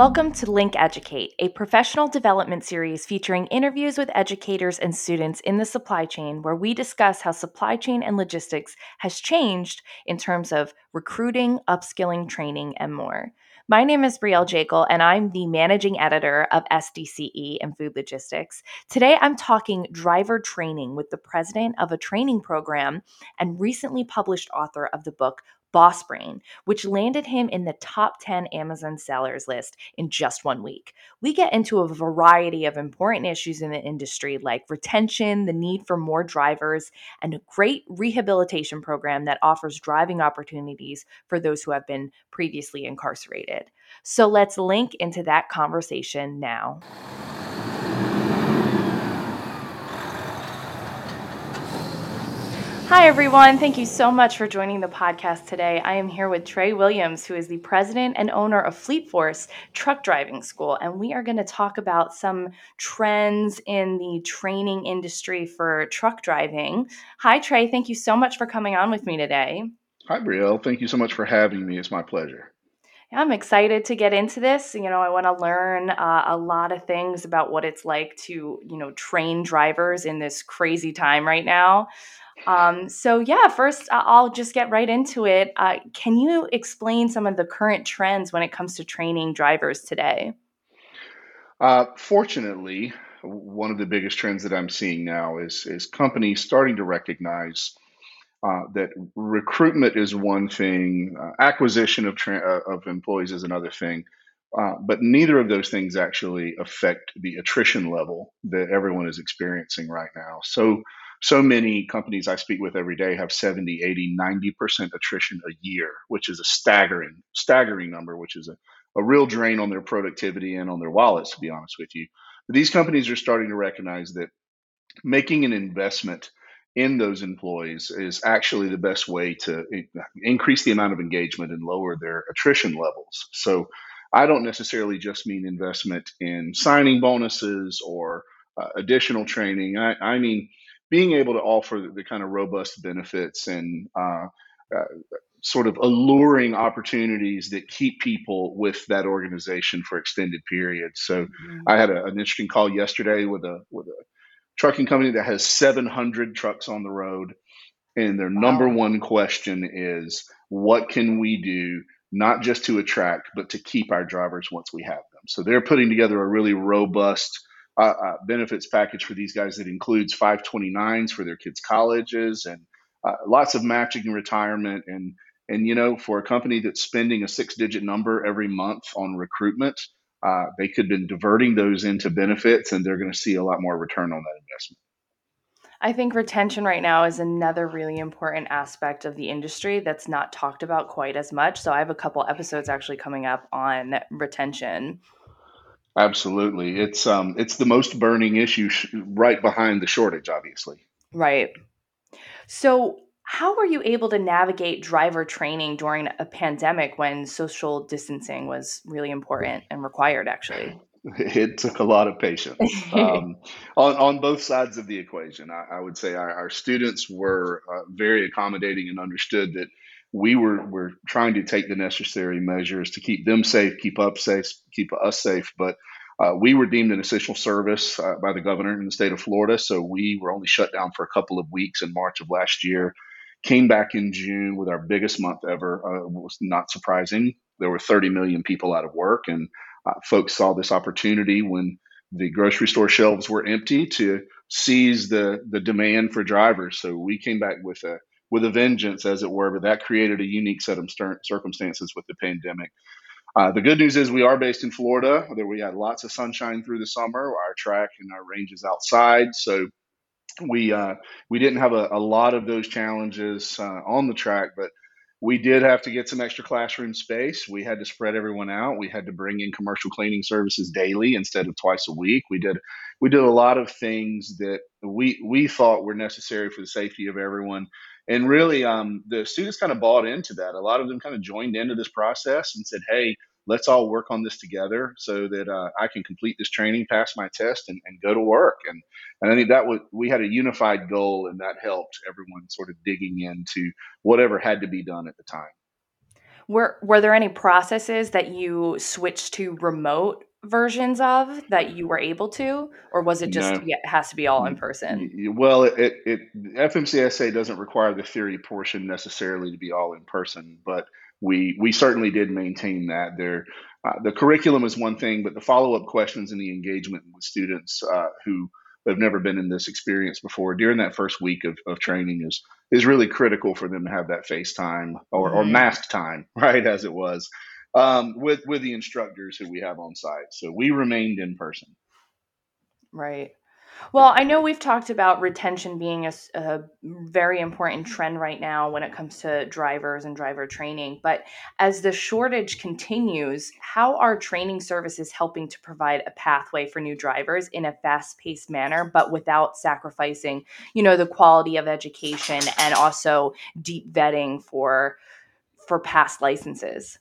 Welcome to Link Educate, a professional development series featuring interviews with educators and students in the supply chain, where we discuss how supply chain and logistics has changed in terms of recruiting, upskilling, training, and more. My name is Brielle Jaekel, and I'm the managing editor of SDCE and Food Logistics. Today, I'm talking driver training with the president of a training program and recently published author of the book Boss Brain, which landed him in the top 10 Amazon sellers list in just one week. We get into a variety of important issues in the industry like retention, the need for more drivers, and a great rehabilitation program that offers driving opportunities for those who have been previously incarcerated. So let's link into that conversation now. Hi, everyone. Thank you so much for joining the podcast today. I am here with Trey Williams, who is the president and owner of FleetForce Truck Driving School. And we are going to talk about some trends in the training industry for truck driving. Hi, Trey. Thank you so much for coming on with me today. Hi, Brielle. Thank you so much for having me. It's my pleasure. I'm excited to get into this. You know, I want to learn uh, a lot of things about what it's like to, you know, train drivers in this crazy time right now. Um, so, yeah, first I'll just get right into it. Uh, can you explain some of the current trends when it comes to training drivers today? Uh, fortunately, one of the biggest trends that I'm seeing now is is companies starting to recognize uh, that recruitment is one thing, uh, acquisition of tra- uh, of employees is another thing, uh, but neither of those things actually affect the attrition level that everyone is experiencing right now. So so many companies I speak with every day have 70, 80, 90% attrition a year, which is a staggering, staggering number, which is a, a real drain on their productivity and on their wallets, to be honest with you. But these companies are starting to recognize that making an investment in those employees is actually the best way to increase the amount of engagement and lower their attrition levels. So I don't necessarily just mean investment in signing bonuses or uh, additional training. I, I mean being able to offer the, the kind of robust benefits and uh, uh, sort of alluring opportunities that keep people with that organization for extended periods. So mm-hmm. I had a, an interesting call yesterday with a with a trucking company that has 700 trucks on the road, and their wow. number one question is, what can we do not just to attract but to keep our drivers once we have them? So they're putting together a really robust uh, uh, benefits package for these guys that includes 529s for their kids' colleges and uh, lots of matching and retirement. And and you know, for a company that's spending a six-digit number every month on recruitment, uh, they could have been diverting those into benefits, and they're going to see a lot more return on that investment. I think retention right now is another really important aspect of the industry that's not talked about quite as much. So I have a couple episodes actually coming up on retention. Absolutely. It's um it's the most burning issue sh- right behind the shortage obviously. Right. So how were you able to navigate driver training during a pandemic when social distancing was really important and required actually? It took a lot of patience um, on, on both sides of the equation. I, I would say our, our students were uh, very accommodating and understood that we were were trying to take the necessary measures to keep them safe, keep up safe, keep us safe. But uh, we were deemed an essential service uh, by the governor in the state of Florida, so we were only shut down for a couple of weeks in March of last year. Came back in June with our biggest month ever. Uh, was not surprising. There were 30 million people out of work, and uh, folks saw this opportunity when the grocery store shelves were empty to seize the the demand for drivers. So we came back with a with a vengeance, as it were. But that created a unique set of circumstances with the pandemic. Uh, the good news is we are based in Florida, where we had lots of sunshine through the summer. Our track and our range is outside, so we uh, we didn't have a, a, lot of those challenges uh, on the track, but we did have to get some extra classroom space. We had to spread everyone out. We had to bring in commercial cleaning services daily instead of twice a week. We did we did a lot of things that we we thought were necessary for the safety of everyone. And really, um, the students kind of bought into that. A lot of them kind of joined into this process and said, "Hey, let's all work on this together so that uh, I can complete this training, pass my test, and, and go to work. And, and I think that was, we had a unified goal, and that helped everyone sort of digging into whatever had to be done at the time. Were were there any processes that you switched to remote versions of that you were able to, or was it just No. yeah, it has to be all in person? Well, it, it FMCSA doesn't require the theory portion necessarily to be all in person, but we we certainly did maintain that. There, uh, the curriculum is one thing, but the follow up questions and the engagement with students uh, who have never been in this experience before during that first week of, of training is is really critical for them to have that face time or, or hmm mask time, right, as it was, um, with with the instructors who we have on site. So we remained in person. Right. Well, I know we've talked about retention being a very important trend right now when it comes to drivers and driver training. But as the shortage continues, how are training services helping to provide a pathway for new drivers in a fast-paced manner, but without sacrificing, you know, the quality of education and also deep vetting for for past licenses?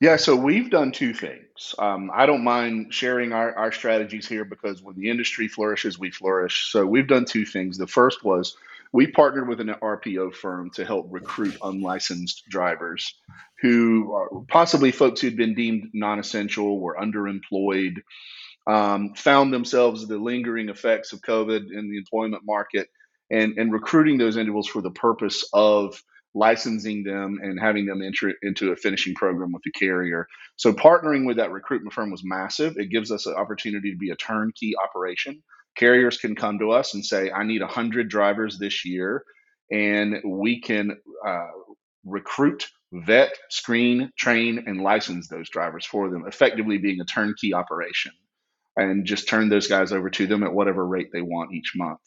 Yeah, so we've done two things. Um, I don't mind sharing our, our strategies here because when the industry flourishes, we flourish. So we've done two things. The first was we partnered with an RPO firm to help recruit unlicensed drivers who are possibly folks who'd been deemed non essential, were underemployed, um, found themselves the lingering effects of COVID in the employment market and, and recruiting those individuals for the purpose of licensing them and having them enter into a finishing program with the carrier. So partnering with that recruitment firm was massive. It gives us an opportunity to be a turnkey operation. Carriers can come to us and say, I need 100 drivers this year, and we can uh, recruit, vet, screen, train, and license those drivers for them, effectively being a turnkey operation and just turn those guys over to them at whatever rate they want each month.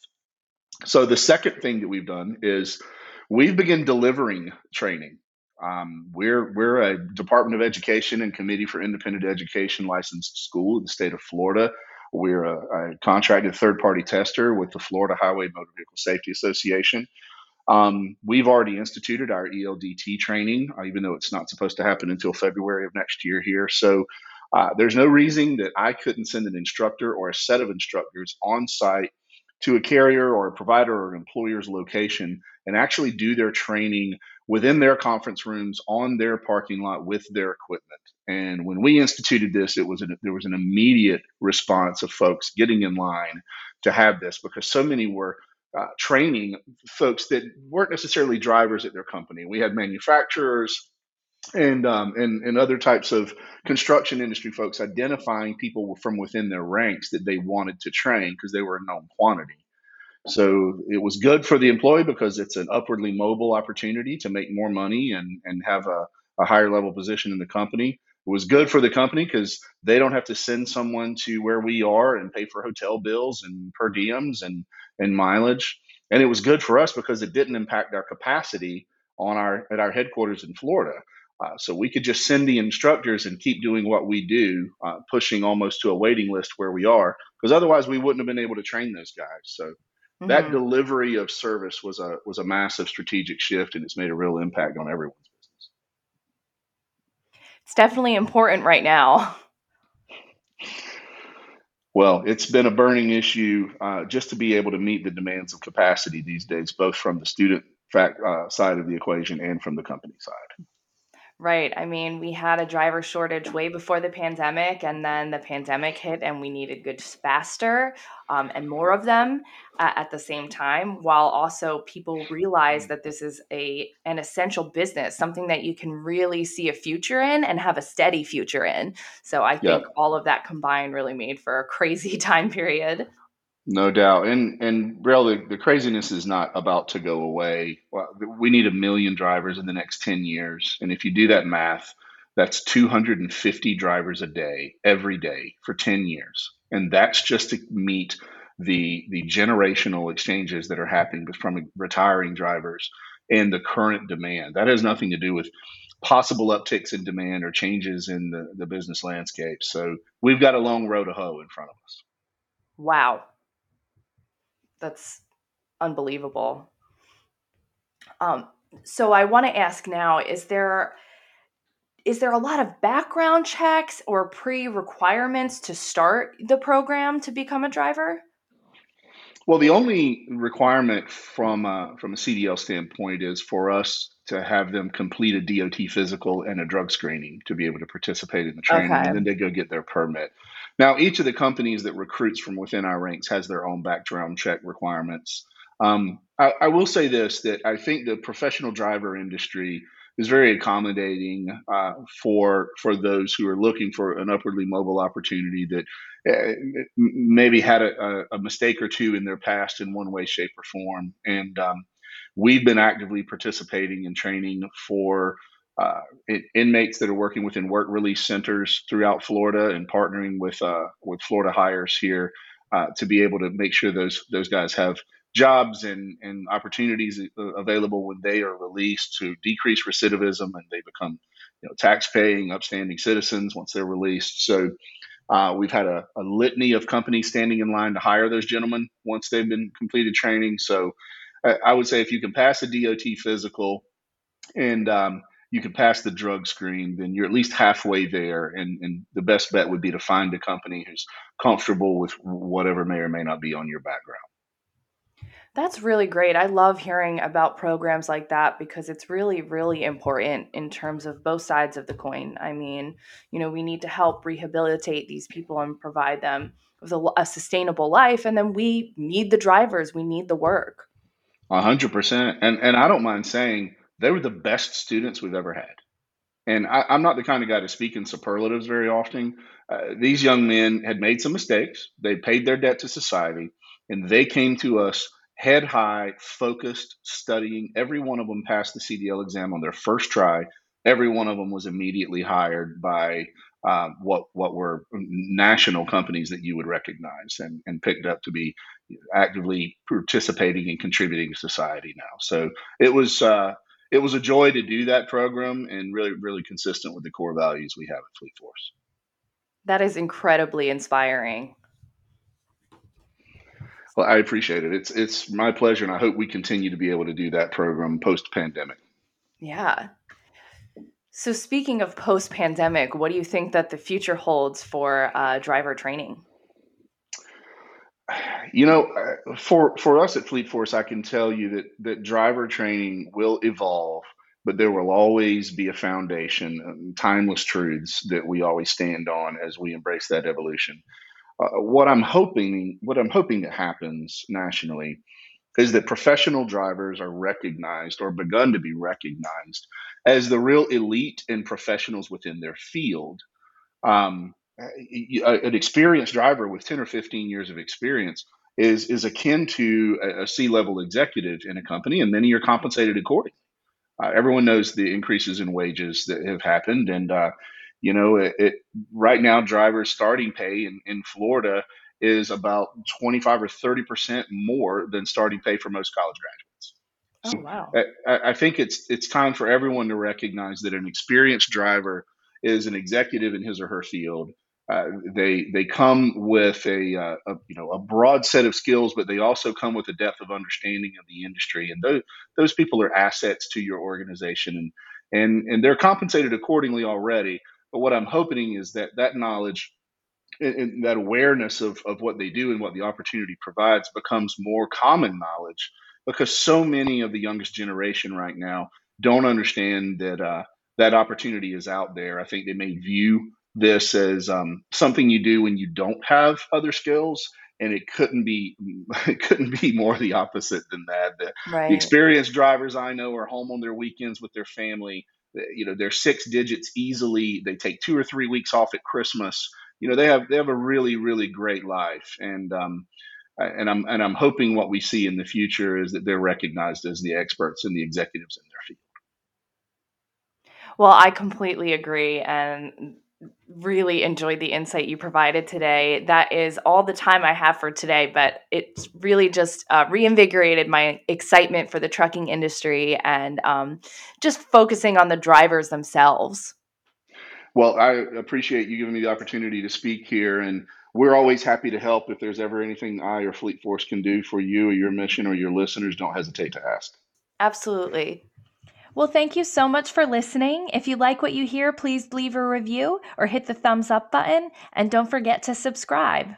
So the second thing that we've done is we've begun delivering training. Um, we're we're a Department of Education and Committee for Independent Education licensed school in the state of Florida. We're a, a contracted third party tester with the Florida Highway Motor Vehicle Safety Association. Um, we've already instituted our ELDT training, uh, even though it's not supposed to happen until February of next year here. So uh, there's no reason that I couldn't send an instructor or a set of instructors on site to a carrier or a provider or an employer's location and actually do their training within their conference rooms on their parking lot with their equipment. And when we instituted this, it was an, there was an immediate response of folks getting in line to have this because so many were uh, training folks that weren't necessarily drivers at their company. We had manufacturers and um, and and other types of construction industry folks identifying people from within their ranks that they wanted to train because they were a known quantity. So it was good for the employee because it's an upwardly mobile opportunity to make more money and, and have a, a higher level position in the company. It was good for the company because they don't have to send someone to where we are and pay for hotel bills and per diems and, and mileage. And it was good for us because it didn't impact our capacity on our at our headquarters in Florida. Uh, so we could just send the instructors and keep doing what we do, uh, pushing almost to a waiting list where we are, because otherwise we wouldn't have been able to train those guys. So that hmm delivery of service was a was a massive strategic shift, and it's made a real impact on everyone's business. It's definitely important right now. Well, it's been a burning issue uh, just to be able to meet the demands of capacity these days, both from the student fact uh, side of the equation and from the company side. Right. I mean, we had a driver shortage way before the pandemic, and then the pandemic hit, and we needed goods faster um, and more of them uh, at the same time, while also people realize that this is a an essential business, something that you can really see a future in and have a steady future in. So I Yeah, think all of that combined really made for a crazy time period. No doubt. And and really, the, the craziness is not about to go away. We need a million drivers in the next ten years, and if you do that math, that's 250 drivers a day every day for 10 years, and that's just to meet the the generational exchanges that are happening from retiring drivers and the current demand. That has nothing to do with possible upticks in demand or changes in the, the business landscape. So we've got a long road to hoe in front of us. Wow, that's unbelievable. Um, so I want to ask now: Is there is there a lot of background checks or pre requirements to start the program to become a driver? Well, the only requirement from a, from a CDL standpoint is for us to have them complete a DOT physical and a drug screening to be able to participate in the training, Okay. and then they go get their permit. Now, each of the companies that recruits from within our ranks has their own background check requirements. Um, I, I will say this: that I think the professional driver industry is very accommodating uh, for for those who are looking for an upwardly mobile opportunity that uh, maybe had a, a, mistake or two in their past in one way, shape, or form. And um, we've been actively participating in training for uh, inmates that are working within work release centers throughout Florida and partnering with uh, with Florida hires here uh, to be able to make sure those those guys have jobs and, and opportunities uh, available when they are released to decrease recidivism and they become you know tax paying upstanding citizens once they're released. So uh, we've had a, a, litany of companies standing in line to hire those gentlemen once they've been completed training. So I, I would say if you can pass a dot physical and um, you can pass the drug screen, then you're at least halfway there. And, and the best bet would be to find a company who's comfortable with whatever may or may not be on your background. That's really great. I love hearing about programs like that because it's really, really important in terms of both sides of the coin. I mean, you know, we need to help rehabilitate these people and provide them with a, a sustainable life. And then we need the drivers, we need the work. A hundred percent. And and I don't mind saying they were the best students we've ever had. And I, am not the kind of guy to speak in superlatives very often. Uh, these young men had made some mistakes. They paid their debt to society, and they came to us head high, focused, studying. Every one of them passed the CDL exam on their first try. Every one of them was immediately hired by uh, what what were national companies that you would recognize and, and picked up to be actively participating and contributing to society now. So it was uh, it was a joy to do that program and really really consistent with the core values we have at FleetForce. That is incredibly inspiring. Well, I appreciate it. It's it's my pleasure, and I hope we continue to be able to do that program post pandemic. Yeah. So, speaking of post pandemic, what do you think that the future holds for uh, driver training? You know, uh, for for us at FleetForce, I can tell you that that driver training will evolve, but there will always be a foundation, um, timeless truths that we always stand on as we embrace that evolution. Uh, what I'm hoping, what I'm hoping that happens nationally, is that professional drivers are recognized or begun to be recognized as the real elite and professionals within their field. Um, an experienced driver with 10 or 15 years of experience is is akin to a, a C-level executive in a company, and many are compensated accordingly. Uh, everyone knows the increases in wages that have happened, and uh, you know, it, it, right now, drivers' starting pay in, in Florida is about 25 or 30 percent more than starting pay for most college graduates. Oh, so wow. I, I, think it's it's time for everyone to recognize that an experienced driver is an executive in his or her field. Uh, they they come with a, uh, a, you know a broad set of skills, but they also come with a depth of understanding of the industry, and those those people are assets to your organization, and and and they're compensated accordingly already. But what I'm hoping is that that knowledge and, and that awareness of, of what they do and what the opportunity provides becomes more common knowledge because so many of the youngest generation right now don't understand that uh, that opportunity is out there. I think they may view this as um, something you do when you don't have other skills, and it couldn't be it couldn't be more the opposite than that. The, right. the experienced drivers I know are home on their weekends with their family you know they're six digits easily they take two or three weeks off at christmas you know they have they have a really really great life and um and i'm and i'm hoping what we see in the future is that they're recognized as the experts and the executives in their field well i completely agree and really enjoyed the insight you provided today. That is all the time I have for today, but it's really just uh, reinvigorated my excitement for the trucking industry and um, just focusing on the drivers themselves. Well, I appreciate you giving me the opportunity to speak here, and we're always happy to help. If there's ever anything I or FleetForce can do for you or your mission or your listeners, don't hesitate to ask. Absolutely. Well, thank you so much for listening. If you like what you hear, please leave a review or hit the thumbs up button, and don't forget to subscribe.